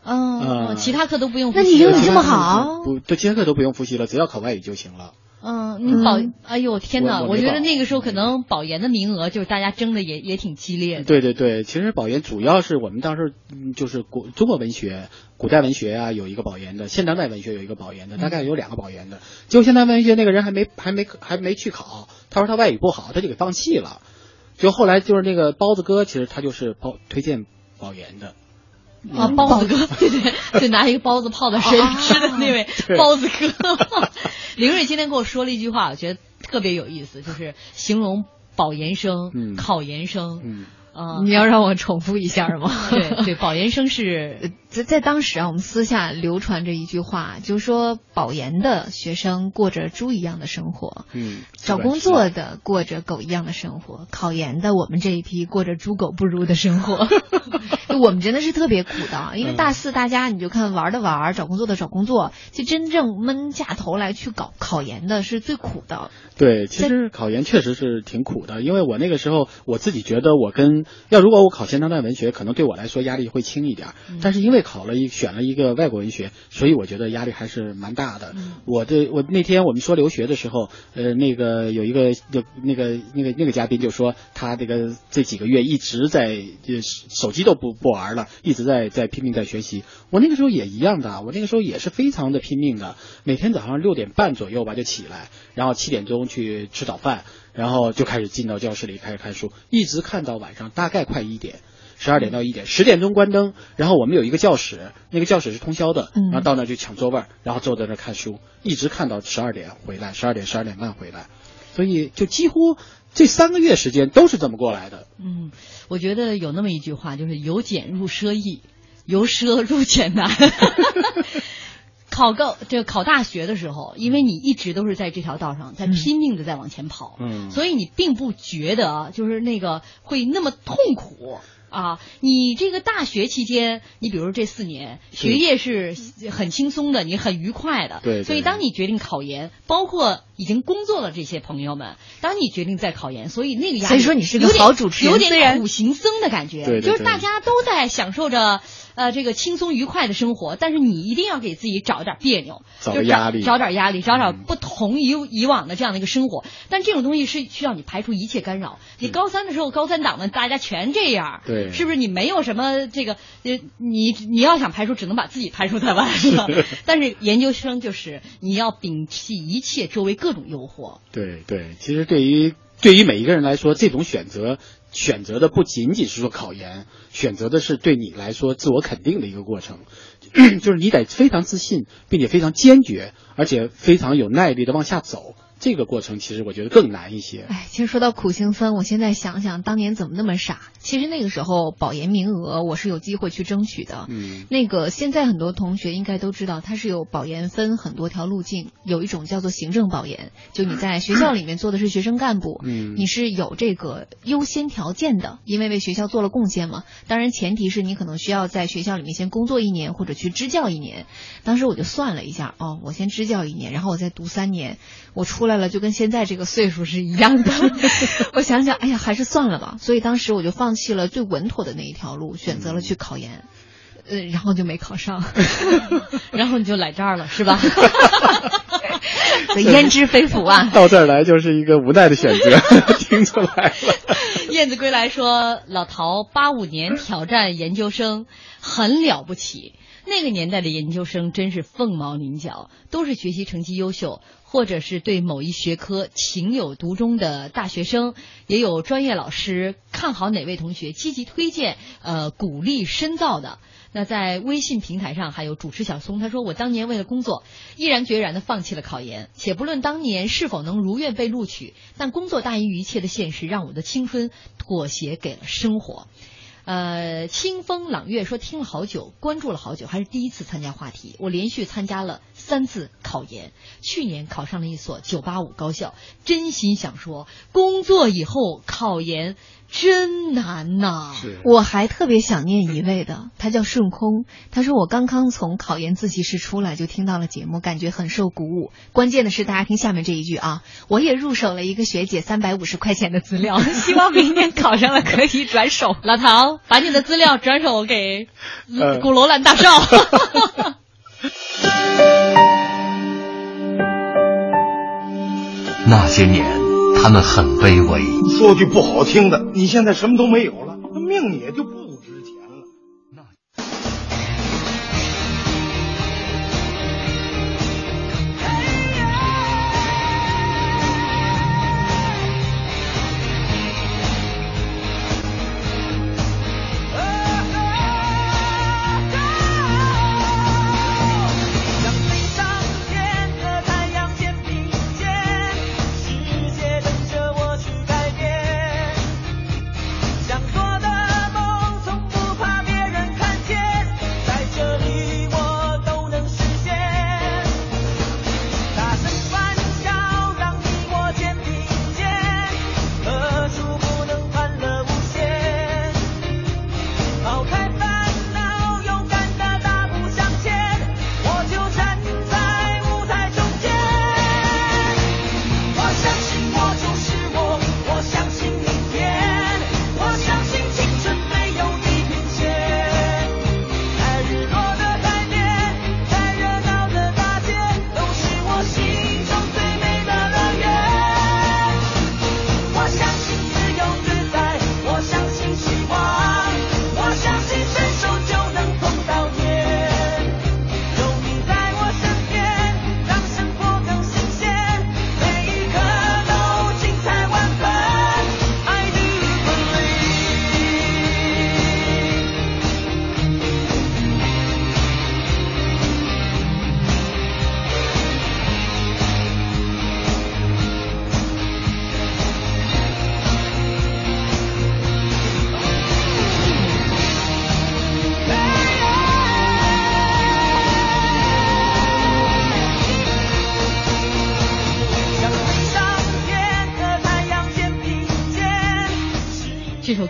嗯，嗯其他课都不用复那习那。你英语这么好不，对，其他课都不用复习了，只要考外语就行了。嗯，你保嗯，哎呦天哪！我我我觉得那个时候可能保研的名额就是大家争的也也挺激烈的。对对对，其实保研主要是我们当时嗯就是古中国文学、古代文学啊有一个保研的，现当代文学有一个保研的，大概有两个保研的。结果现代文学那个人还没还没还没去考，他说他外语不好，他就给放弃了。就后来就是那个包子哥，其实他就是包推荐保研的。啊，包子哥，对对，就拿一个包子泡在水里吃的那位包子哥。林睿今天跟我说了一句话，我觉得特别有意思，就是形容保研生、嗯考研生。嗯，啊，你要让我重复一下吗？对对，保研生是 在在当时啊，我们私下流传着一句话，就是说保研的学生过着猪一样的生活，嗯，找工作的过着狗一样的生活，考研的我们这一批过着猪狗不如的生活。我们真的是特别苦的，因为大四大家你就看玩的玩，找工作的找工作，就真正闷下头来去搞考研的是最苦的。对，其实考研确实是挺苦的，因为我那个时候我自己觉得我跟要如果我考现当代文学，可能对我来说压力会轻一点儿，但是因为考了一选了一个外国文学，所以我觉得压力还是蛮大的。我的我那天我们说留学的时候，呃，那个有一个就那个那个那个嘉宾就说他这个这几个月一直在就手机都不不玩了，一直在在拼命在学习。我那个时候也一样的，我那个时候也是非常的拼命的，每天早上六点半左右吧就起来，然后七点钟去吃早饭，然后就开始进到教室里开始看书，一直看到晚上大概快一点。十二点到一点，十点钟关灯，然后我们有一个教室，那个教室是通宵的，嗯然后到那儿就抢座位，然后坐在那儿看书，一直看到十二点回来，十二点十二点半回来，所以就几乎这三个月时间都是这么过来的。嗯，我觉得有那么一句话，就是由俭入奢易，由奢入俭难。考高这个考大学的时候，因为你一直都是在这条道上，在拼命的在往前跑，嗯。所以你并不觉得就是那个会那么痛苦。啊，你这个大学期间，你比如这四年学业是很轻松的，你很愉快的。对对所以当你决定考研，包括已经工作了这些朋友们，当你决定再考研，所以那个压力，所以说你是个有点好主持人有点苦行僧的感觉，对对对。就是大家都在享受着呃这个轻松愉快的生活，但是你一定要给自己找点别扭，找就是个压力找点压力，找点嗯不同于以往的这样的一个生活。但这种东西是需要你排除一切干扰。你高三的时候，高三党们大家全这样，对是不是？你没有什么这个呃，你你要想排除，只能把自己排除在外，是吧？但是研究生就是你要摒弃一切周围各种诱惑。对对，其实对于对于每一个人来说，这种选择选择的不仅仅是说考研，选择的是对你来说自我肯定的一个过程，就是你得非常自信，并且非常坚决，而且非常有耐力的往下走。这个过程其实我觉得更难一些。哎，其实说到苦行僧，我现在想想当年怎么那么傻。其实那个时候保研名额我是有机会去争取的。嗯那个现在很多同学应该都知道，它是有保研分很多条路径，有一种叫做行政保研，就你在学校里面做的是学生干部，嗯你是有这个优先条件的，因为为学校做了贡献嘛。当然前提是你可能需要在学校里面先工作一年或者去支教一年。当时我就算了一下，哦，我先支教一年，然后我再读三年，我出来了就跟现在这个岁数是一样的。我想想，哎呀，还是算了吧。所以当时我就放弃了最稳妥的那一条路，选择了去考研。呃，然后就没考上，然后你就来这儿了，是吧？所以焉知非福啊！到这儿来就是一个无奈的选择，听出来了。燕子归来说，老陶八五年挑战研究生，很了不起。那个年代的研究生真是凤毛麟角，都是学习成绩优秀，或者是对某一学科情有独钟的大学生，也有专业老师看好哪位同学，积极推荐、呃鼓励深造的。那在微信平台上还有主持小松，他说我当年为了工作，毅然决然的放弃了考研，且不论当年是否能如愿被录取，但工作大于一切的现实让我的青春妥协给了生活。呃，清风朗月说听了好久，关注了好久，还是第一次参加话题。我连续参加了三次考研，去年考上了一所985高校，真心想说，工作以后考研真难呐。是我还特别想念一位的，他叫顺空。他说我刚刚从考研自习室出来就听到了节目，感觉很受鼓舞。关键的是，大家听下面这一句啊，我也入手了一个学姐三百五十块钱的资料，希望明年考上了可以转手。老唐，把你的资料转手给呃古罗兰大少。那些年，他们很卑微，说句不好听的，你现在什么都没有了，那命也就不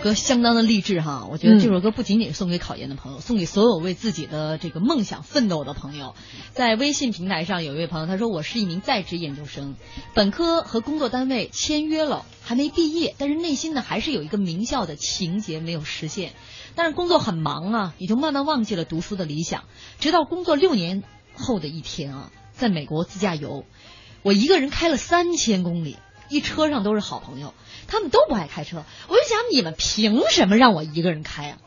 歌相当的励志哈，我觉得这首歌不仅仅是送给考研的朋友，送给所有为自己的这个梦想奋斗的朋友。在微信平台上有一位朋友他说：“我是一名在职研究生，本科和工作单位签约了，还没毕业，但是内心呢还是有一个名校的情节没有实现。但是工作很忙啊，也就慢慢忘记了读书的理想。直到工作六年后的一天啊，在美国自驾游，我一个人开了三千公里，一车上都是好朋友。”他们都不爱开车，我就想你们凭什么让我一个人开啊？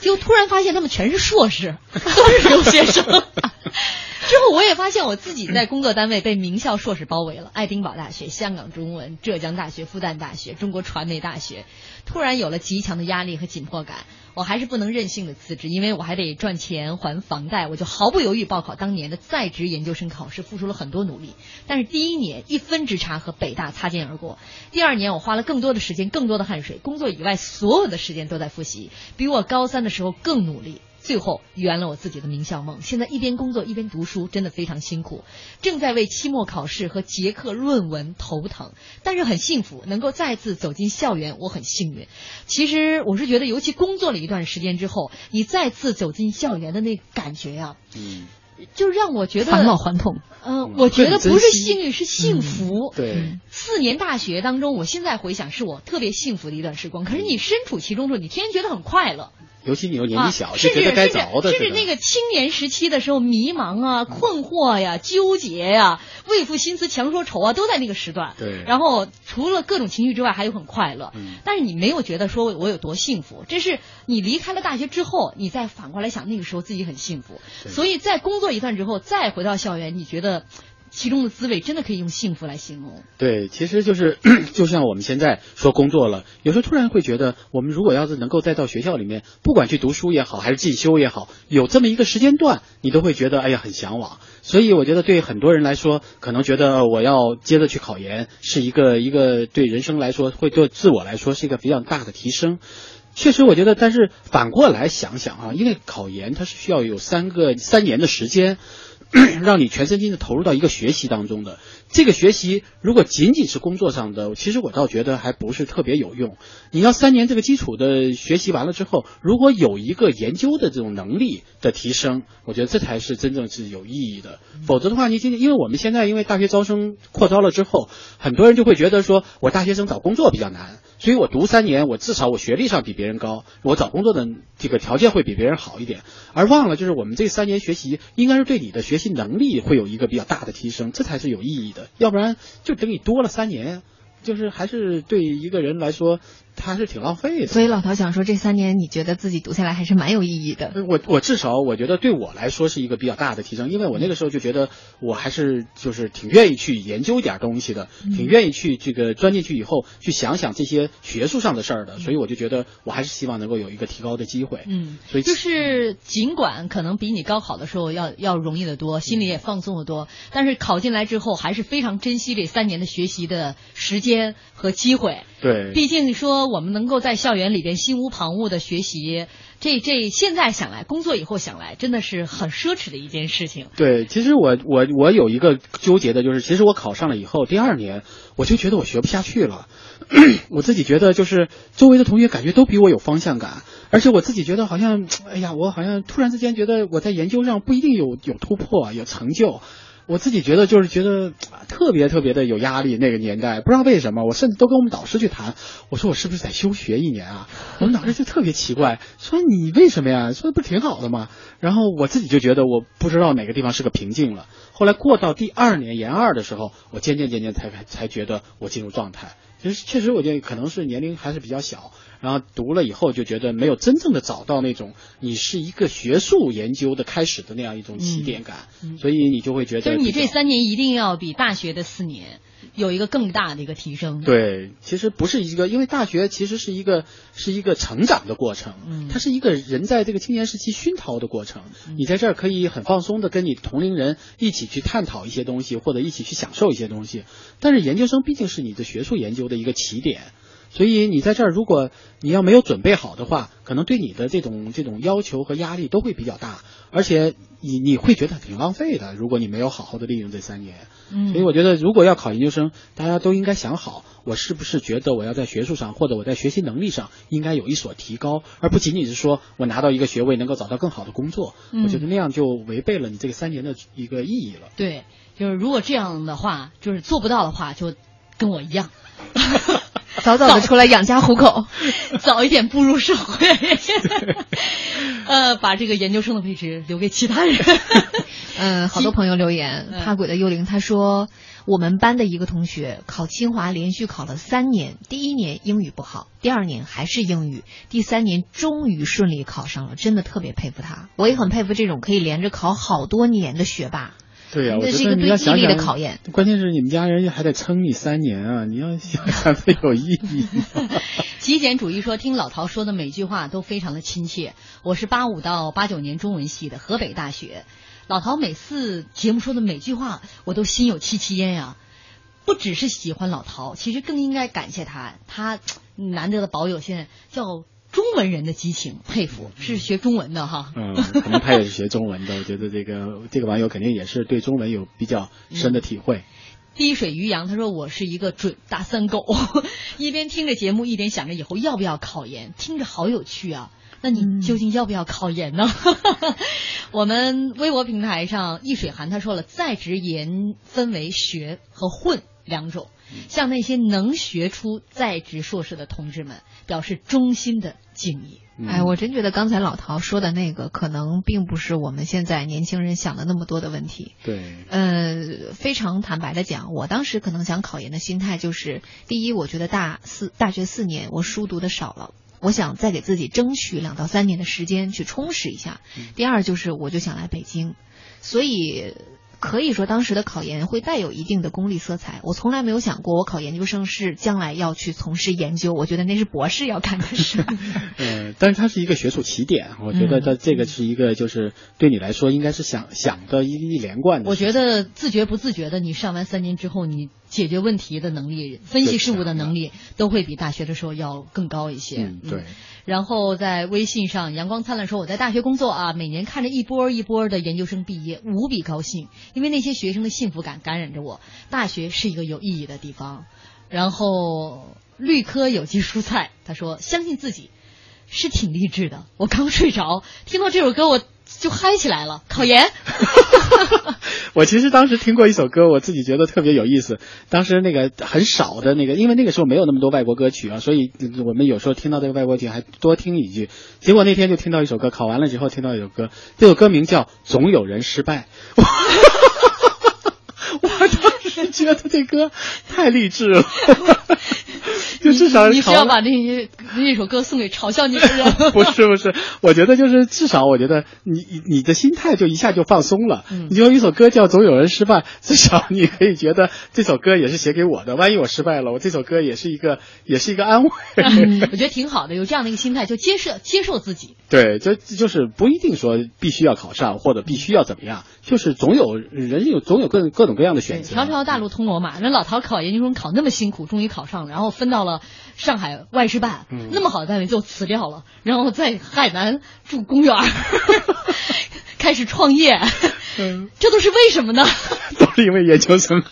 就突然发现他们全是硕士，都是留学生。之后我也发现我自己在工作单位被名校硕士包围了，爱丁堡大学、香港中文、浙江大学、复旦大学、中国传媒大学，突然有了极强的压力和紧迫感。我还是不能任性的辞职，因为我还得赚钱还房贷，我就毫不犹豫报考当年的在职研究生考试，付出了很多努力。但是第一年一分之差和北大擦肩而过，第二年我花了更多的时间、更多的汗水，工作以外所有的时间都在复习，比我高三的时候更努力。最后圆了我自己的名校梦。现在一边工作一边读书，真的非常辛苦，正在为期末考试和结课论文头疼，但是很幸福，能够再次走进校园，我很幸运。其实我是觉得，尤其工作了一段时间之后，你再次走进校园的那感觉呀，嗯，就让我觉得返老还童。嗯，我觉得不是幸运，是幸福。对，四年大学当中，我现在回想是我特别幸福的一段时光。可是你身处其中的时候，你天天觉得很快乐。尤其你又年纪小，啊、就觉得该着的。甚至那个青年时期的时候，迷茫啊、困惑呀、纠结呀、为赋新词强说愁啊，都在那个时段。对。然后除了各种情绪之外，还有很快乐。嗯。但是你没有觉得说我有多幸福，这是你离开了大学之后，你再反过来想，那个时候自己很幸福。所以在工作一段之后，再回到校园，你觉得？其中的滋味真的可以用幸福来形容。对，其实就是 就像我们现在说工作了，有时候突然会觉得，我们如果要是能够再到学校里面，不管去读书也好，还是进修也好，有这么一个时间段，你都会觉得哎呀很向往。所以我觉得对很多人来说，可能觉得我要接着去考研，是一个一个对人生来说，会对自我来说是一个比较大的提升。确实，我觉得，但是反过来想想啊，因为考研它是需要有三个三年的时间。让你全身心的投入到一个学习当中的这个学习，如果仅仅是工作上的，其实我倒觉得还不是特别有用。你要三年这个基础的学习完了之后，如果有一个研究的这种能力的提升，我觉得这才是真正是有意义的。否则的话，你今天因为我们现在因为大学招生扩招了之后，很多人就会觉得说我大学生找工作比较难，所以我读三年，我至少我学历上比别人高，我找工作的这个条件会比别人好一点，而忘了就是我们这三年学习应该是对你的学习能力会有一个比较大的提升，这才是有意义的。要不然就等你多了三年，就是还是对一个人来说，他还是挺浪费的。所以老陶想说，这三年你觉得自己读下来还是蛮有意义的。我我至少我觉得对我来说是一个比较大的提升，因为我那个时候就觉得我还是就是挺愿意去研究一点东西的，挺愿意去这个钻进去以后去想想这些学术上的事儿的，所以我就觉得我还是希望能够有一个提高的机会。嗯，所以就是尽管可能比你高考的时候要要容易得多，心里也放松得多，但是考进来之后还是非常珍惜这三年的学习的时间和机会。对，毕竟说我们能够在校园里边心无旁骛的学习，这这现在想来，工作以后想来，真的是很奢侈的一件事情。对，其实我我我有一个纠结的就是，其实我考上了以后，第二年我就觉得我学不下去了，我自己觉得就是周围的同学感觉都比我有方向感，而且我自己觉得好像，哎呀，我好像突然之间觉得我在研究上不一定有有突破有成就。我自己觉得就是觉得特别特别的有压力，那个年代不知道为什么，我甚至都跟我们导师去谈，我说我是不是得休学一年啊？我们导师就特别奇怪，说你为什么呀？说的不挺好的吗？然后我自己就觉得我不知道哪个地方是个瓶颈了。后来过到第二年研二的时候，我渐渐渐渐才才觉得我进入状态。其实确实我觉得可能是年龄还是比较小。然后读了以后就觉得没有真正的找到那种你是一个学术研究的开始的那样一种起点感，嗯、所以你就会觉得，就是你这三年一定要比大学的四年有一个更大的一个提升。对，其实不是一个，因为大学其实是一个是一个成长的过程，嗯，它是一个人在这个青年时期熏陶的过程。嗯、你在这儿可以很放松的跟你同龄人一起去探讨一些东西，或者一起去享受一些东西。但是研究生毕竟是你的学术研究的一个起点。所以你在这儿，如果你要没有准备好的话，可能对你的这种这种要求和压力都会比较大，而且你你会觉得挺浪费的。如果你没有好好的利用这三年，嗯所以我觉得如果要考研究生，大家都应该想好，我是不是觉得我要在学术上或者我在学习能力上应该有一所提高，而不仅仅是说我拿到一个学位能够找到更好的工作。嗯我觉得那样就违背了你这个三年的一个意义了。对，就是如果这样的话，就是做不到的话，就跟我一样，早早的出来养家糊口。早一点步入社会，呃，把这个研究生的位置留给其他人。嗯，好多朋友留言，嗯怕鬼的幽灵他说，我们班的一个同学考清华连续考了三年，第一年英语不好，第二年还是英语，第三年终于顺利考上了，真的特别佩服他。我也很佩服这种可以连着考好多年的学霸。对呀、我这是觉得你一个对毅要想想力的考验。关键是你们家人还得撑你三年啊！你要想想这有意义。极简主义说，听老陶说的每句话都非常的亲切。我是八五到八九年中文系的，河北大学。老陶每次节目说的每句话，我都心有戚戚焉呀。不只是喜欢老陶，其实更应该感谢他，他 难得的保有现在叫中文人的激情，佩服，是学中文的哈。嗯，可能他也是学中文的，我觉得这个这个网友肯定也是对中文有比较深的体会。滴水鱼阳，他说我是一个准大三狗，一边听着节目，一边想着以后要不要考研，听着好有趣啊。那你究竟要不要考研呢？我们微博平台上易水寒他说了，在职研分为学和混两种，向那些能学出在职硕士的同志们表示衷心的敬意。哎，我真觉得刚才老陶说的那个，可能并不是我们现在年轻人想的那么多的问题。对，呃，非常坦白的讲，我当时可能想考研的心态就是：第一，我觉得大四大学四年我书读的少了，我想再给自己争取两到三年的时间去充实一下；第二就是我就想来北京，所以。可以说，当时的考研会带有一定的功利色彩。我从来没有想过，我考研究生是将来要去从事研究。我觉得那是博士要干的事。嗯，但是它是一个学术起点，我觉得嗯它这个是一个就是对你来说应该是想想的一一连贯的。我觉得自觉不自觉的，你上完三年之后，你解决问题的能力、分析事物的能力，都会比大学的时候要更高一些。嗯，对。然后在微信上，阳光灿烂说：“我在大学工作啊，每年看着一波一波的研究生毕业，无比高兴，因为那些学生的幸福感感染着我。大学是一个有意义的地方。”然后绿科有机蔬菜他说：“相信自己是挺励志的。”我刚睡着，听到这首歌我就嗨起来了。考研。我其实当时听过一首歌，我自己觉得特别有意思。当时那个很少的那个，因为那个时候没有那么多外国歌曲啊，所以我们有时候听到这个外国曲还多听一句。结果那天就听到一首歌，考完了之后听到一首歌，这首歌名叫《总有人失败》。我当 觉得这歌太励志了。就至少你是要把那些那首歌送给嘲笑你的人？不是不是，我觉得就是至少我觉得你你你的心态就一下就放松了。嗯你就有一首歌叫《总有人失败》，至少你可以觉得这首歌也是写给我的。万一我失败了，我这首歌也是一个也是一个安慰。我觉得挺好的，有这样的一个心态，就接受接受自己。对，就就是不一定说必须要考上或者必须要怎么样，就是总有人有总有各各种各样的选择。条条大陆通罗马，那老陶考研究生考那么辛苦，终于考上了，然后分到了上海外事办，嗯那么好的单位就辞掉了，然后在海南住公园，开始创业，嗯这都是为什么呢？都是因为研究生。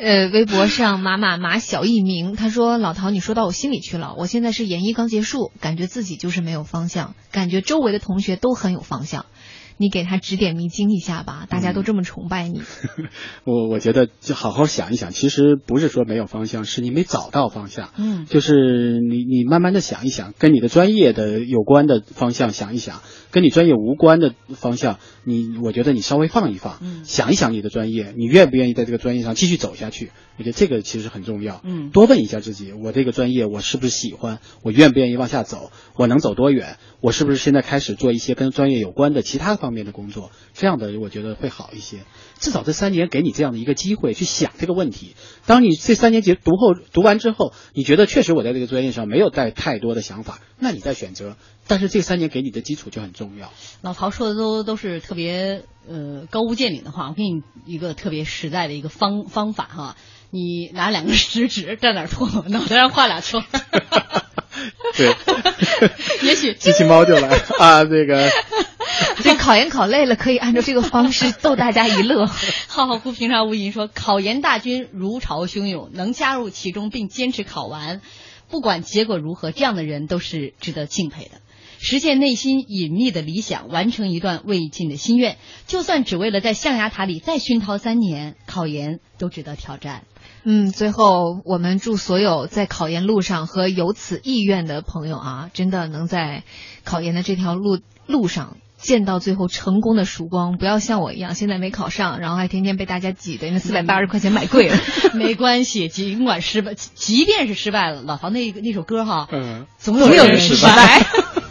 呃，微博上马马马小一鸣他说：“老陶，你说到我心里去了。我现在是研一刚结束，感觉自己就是没有方向，感觉周围的同学都很有方向。你给他指点迷津一下吧，大家都这么崇拜你。我我觉得就好好想一想，其实不是说没有方向，是你没找到方向。嗯就是你你慢慢的想一想，跟你的专业的有关的方向想一想，跟你专业无关的方向，你我觉得你稍微放一放，嗯想一想你的专业，你愿不愿意在这个专业上继续走下去？我觉得这个其实很重要。嗯多问一下自己，我这个专业我是不是喜欢？我愿不愿意往下走？我能走多远？我是不是现在开始做一些跟专业有关的其他方面的工作？这样的我觉得会好一些。至少这三年给你这样的一个机会去想这个问题。当你这三年结读后读完之后，你觉得确实我在这个专业上没有带太多的想法，那你再选择。但是这三年给你的基础就很重要。老陶说的都都是特别呃高屋建瓴的话，我给你一个特别实在的一个方方法哈。你拿两个食指在那儿戳，脑袋上画俩圈儿。对，也许机器猫就来啊，这个 这考研考累了，可以按照这个方式逗大家一乐。浩浩乎平常无垠说，考研大军如潮汹涌，能加入其中并坚持考完，不管结果如何，这样的人都是值得敬佩的。实现内心隐秘的理想，完成一段未尽的心愿，就算只为了在象牙塔里再熏陶三年，考研都值得挑战。嗯，最后我们祝所有在考研路上和有此意愿的朋友啊，真的能在考研的这条路路上见到最后成功的曙光，不要像我一样，现在没考上，然后还天天被大家挤的那四百八十块钱买贵了。没关系，尽管失败，即便是失败了，老曹那个那首歌哈，嗯，总有人失败。